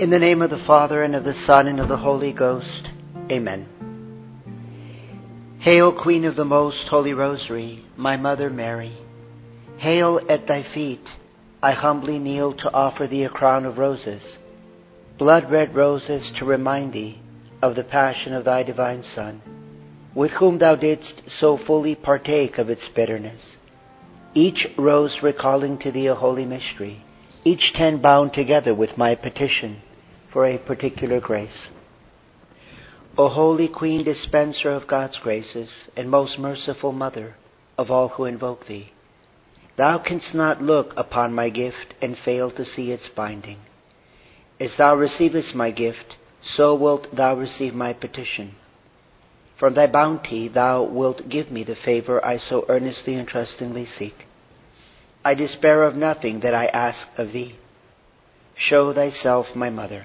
In the name of the Father, and of the Son, and of the Holy Ghost. Amen. Hail, Queen of the Most Holy Rosary, my Mother Mary. Hail at thy feet, I humbly kneel to offer thee a crown of roses, blood-red roses to remind thee of the passion of thy divine Son, with whom thou didst so fully partake of its bitterness. Each rose recalling to thee a holy mystery, each ten bound together with my petition for a particular grace. O Holy Queen, dispenser of God's graces, and most merciful Mother of all who invoke thee, thou canst not look upon my gift and fail to see its binding. As thou receivest my gift, so wilt thou receive my petition. From thy bounty thou wilt give me the favor I so earnestly and trustingly seek. I despair of nothing that I ask of thee. Show thyself my mother.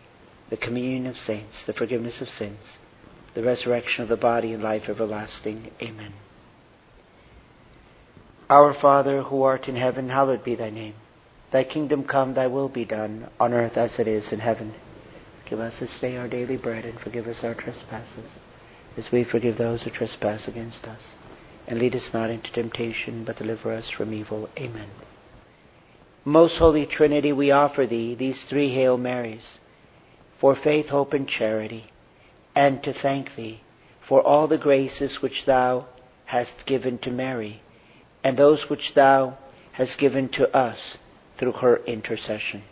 the communion of saints, the forgiveness of sins, the resurrection of the body and life everlasting. Amen. Our Father, who art in heaven, hallowed be thy name. Thy kingdom come, thy will be done, on earth as it is in heaven. Give us this day our daily bread, and forgive us our trespasses, as we forgive those who trespass against us. And lead us not into temptation, but deliver us from evil. Amen. Most Holy Trinity, we offer thee these three Hail Marys for faith, hope, and charity, and to thank thee for all the graces which thou hast given to Mary, and those which thou hast given to us through her intercession.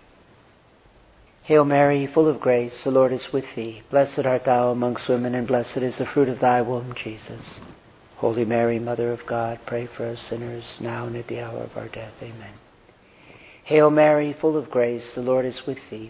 Hail Mary, full of grace, the Lord is with thee. Blessed art thou amongst women, and blessed is the fruit of thy womb, Jesus. Holy Mary, Mother of God, pray for us sinners, now and at the hour of our death. Amen. Hail Mary, full of grace, the Lord is with thee.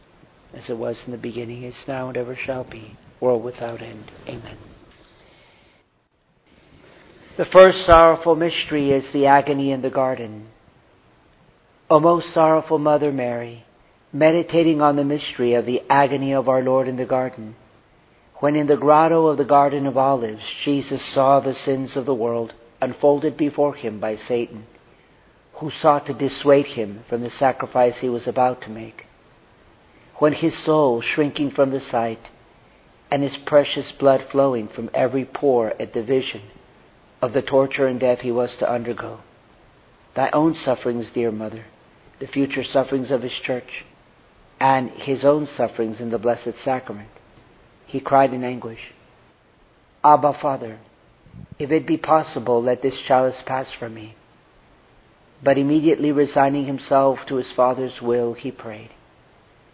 as it was in the beginning, is now, and ever shall be, world without end. Amen. The first sorrowful mystery is the agony in the garden. O most sorrowful Mother Mary, meditating on the mystery of the agony of our Lord in the garden, when in the grotto of the Garden of Olives Jesus saw the sins of the world unfolded before him by Satan, who sought to dissuade him from the sacrifice he was about to make, when his soul, shrinking from the sight, and his precious blood flowing from every pore at the vision of the torture and death he was to undergo, thy own sufferings, dear Mother, the future sufferings of his church, and his own sufferings in the Blessed Sacrament, he cried in anguish, Abba, Father, if it be possible, let this chalice pass from me. But immediately resigning himself to his Father's will, he prayed,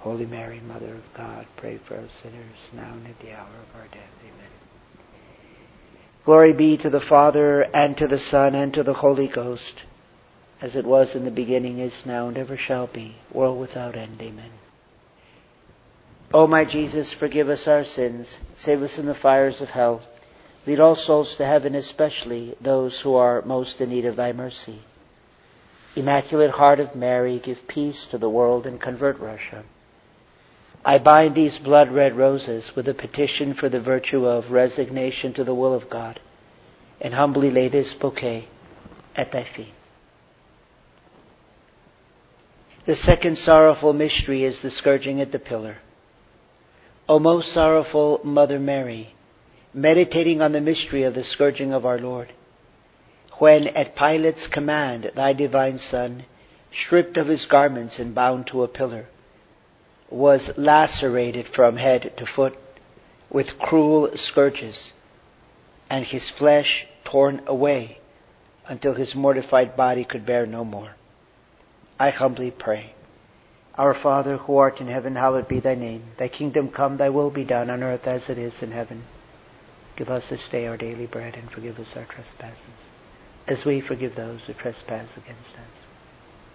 Holy Mary, Mother of God, pray for us sinners now and at the hour of our death. Amen. Glory be to the Father, and to the Son, and to the Holy Ghost, as it was in the beginning, is now, and ever shall be, world without end. Amen. O my Jesus, forgive us our sins, save us in the fires of hell, lead all souls to heaven, especially those who are most in need of thy mercy. Immaculate Heart of Mary, give peace to the world and convert Russia. I bind these blood red roses with a petition for the virtue of resignation to the will of God and humbly lay this bouquet at thy feet. The second sorrowful mystery is the scourging at the pillar. O most sorrowful Mother Mary, meditating on the mystery of the scourging of our Lord, when at Pilate's command thy divine Son, stripped of his garments and bound to a pillar, was lacerated from head to foot with cruel scourges, and his flesh torn away until his mortified body could bear no more. I humbly pray. Our Father who art in heaven, hallowed be thy name. Thy kingdom come, thy will be done on earth as it is in heaven. Give us this day our daily bread and forgive us our trespasses, as we forgive those who trespass against us.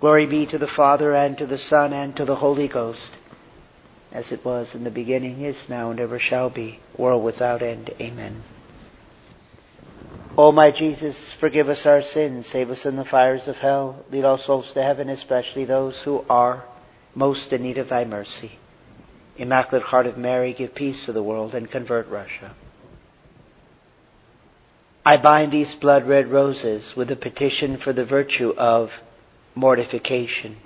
Glory be to the Father, and to the Son, and to the Holy Ghost, as it was in the beginning, is now, and ever shall be, world without end. Amen. O my Jesus, forgive us our sins, save us in the fires of hell, lead all souls to heaven, especially those who are most in need of thy mercy. Immaculate Heart of Mary, give peace to the world and convert Russia. I bind these blood red roses with a petition for the virtue of mortification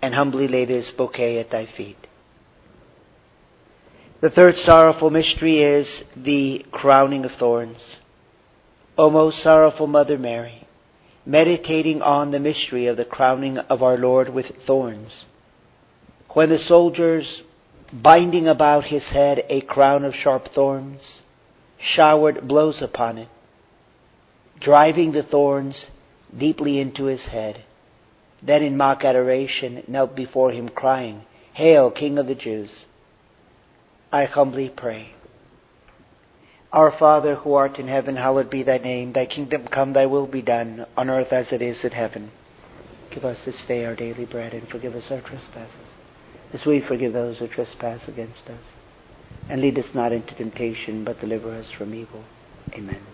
and humbly lay this bouquet at thy feet. The third sorrowful mystery is the crowning of thorns. O most sorrowful Mother Mary, meditating on the mystery of the crowning of our Lord with thorns, when the soldiers, binding about his head a crown of sharp thorns, showered blows upon it, driving the thorns deeply into his head. Then in mock adoration knelt before him crying, Hail, King of the Jews! I humbly pray. Our Father who art in heaven, hallowed be thy name. Thy kingdom come, thy will be done, on earth as it is in heaven. Give us this day our daily bread, and forgive us our trespasses, as we forgive those who trespass against us. And lead us not into temptation, but deliver us from evil. Amen.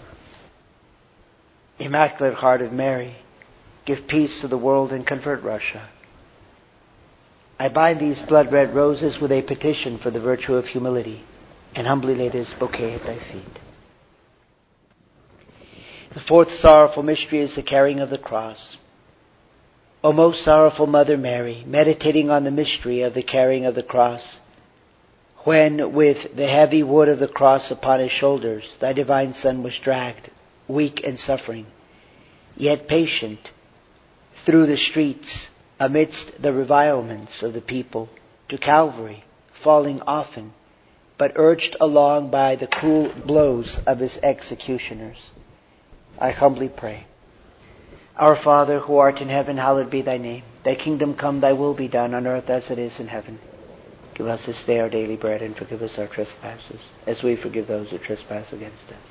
Immaculate Heart of Mary, give peace to the world and convert Russia. I bind these blood red roses with a petition for the virtue of humility and humbly lay this bouquet at thy feet. The fourth sorrowful mystery is the carrying of the cross. O most sorrowful Mother Mary, meditating on the mystery of the carrying of the cross, when with the heavy wood of the cross upon his shoulders thy divine Son was dragged, weak and suffering, yet patient, through the streets amidst the revilements of the people to Calvary, falling often, but urged along by the cruel blows of his executioners. I humbly pray. Our Father, who art in heaven, hallowed be thy name. Thy kingdom come, thy will be done on earth as it is in heaven. Give us this day our daily bread and forgive us our trespasses, as we forgive those who trespass against us.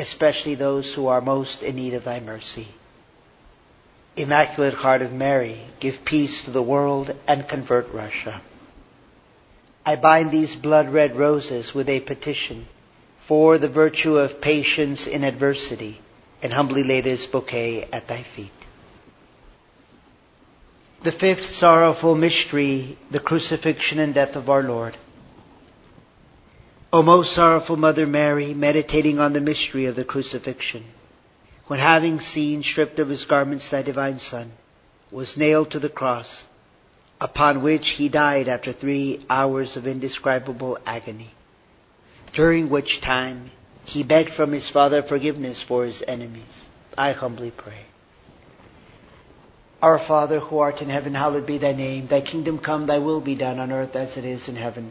especially those who are most in need of thy mercy. Immaculate Heart of Mary, give peace to the world and convert Russia. I bind these blood-red roses with a petition for the virtue of patience in adversity and humbly lay this bouquet at thy feet. The fifth sorrowful mystery, the crucifixion and death of our Lord. O most sorrowful Mother Mary, meditating on the mystery of the crucifixion, when having seen stripped of his garments thy divine Son, was nailed to the cross, upon which he died after three hours of indescribable agony, during which time he begged from his Father forgiveness for his enemies. I humbly pray. Our Father who art in heaven, hallowed be thy name. Thy kingdom come, thy will be done on earth as it is in heaven.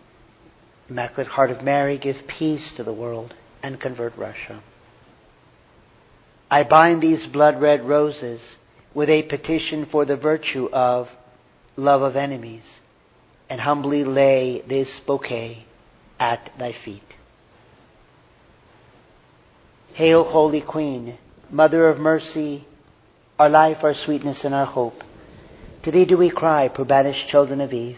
Immaculate Heart of Mary, give peace to the world and convert Russia. I bind these blood-red roses with a petition for the virtue of love of enemies and humbly lay this bouquet at thy feet. Hail, Holy Queen, Mother of Mercy, our life, our sweetness, and our hope. To thee do we cry, poor banished children of Eve.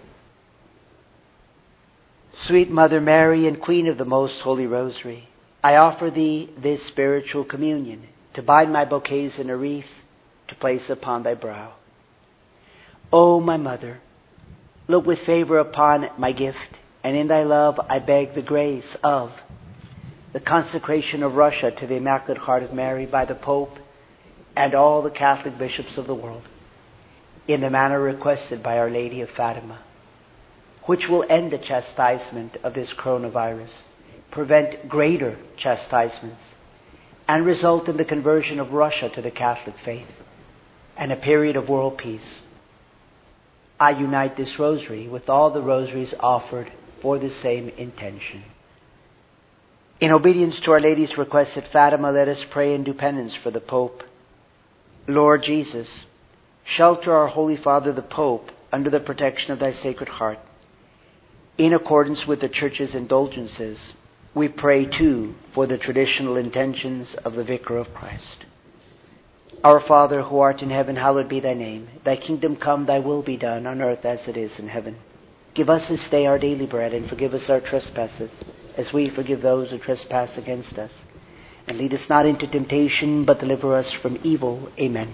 Sweet Mother Mary and Queen of the Most Holy Rosary, I offer thee this spiritual communion to bind my bouquets in a wreath to place upon thy brow. O my Mother, look with favor upon my gift and in thy love I beg the grace of the consecration of Russia to the Immaculate Heart of Mary by the Pope and all the Catholic bishops of the world in the manner requested by Our Lady of Fatima, which will end the chastisement of this coronavirus, prevent greater chastisements, and result in the conversion of Russia to the Catholic faith and a period of world peace. I unite this rosary with all the rosaries offered for the same intention. In obedience to Our Lady's request at Fatima, let us pray and do penance for the Pope. Lord Jesus, shelter our Holy Father the Pope under the protection of thy Sacred Heart. In accordance with the Church's indulgences, we pray too for the traditional intentions of the Vicar of Christ. Our Father who art in heaven, hallowed be thy name. Thy kingdom come, thy will be done on earth as it is in heaven. Give us this day our daily bread, and forgive us our trespasses, as we forgive those who trespass against us. And lead us not into temptation, but deliver us from evil. Amen.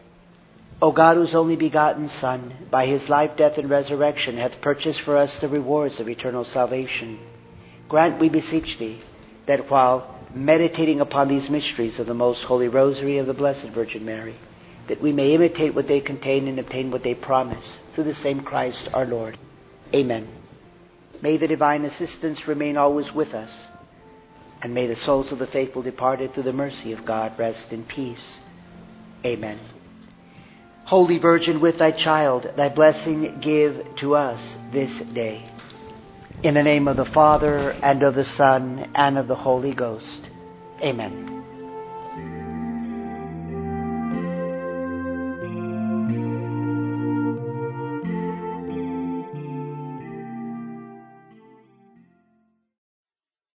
O God, whose only begotten Son, by his life, death, and resurrection, hath purchased for us the rewards of eternal salvation, grant, we beseech thee, that while meditating upon these mysteries of the most holy rosary of the Blessed Virgin Mary, that we may imitate what they contain and obtain what they promise, through the same Christ our Lord. Amen. May the divine assistance remain always with us, and may the souls of the faithful departed through the mercy of God rest in peace. Amen. Holy Virgin, with thy child, thy blessing give to us this day. In the name of the Father, and of the Son, and of the Holy Ghost. Amen.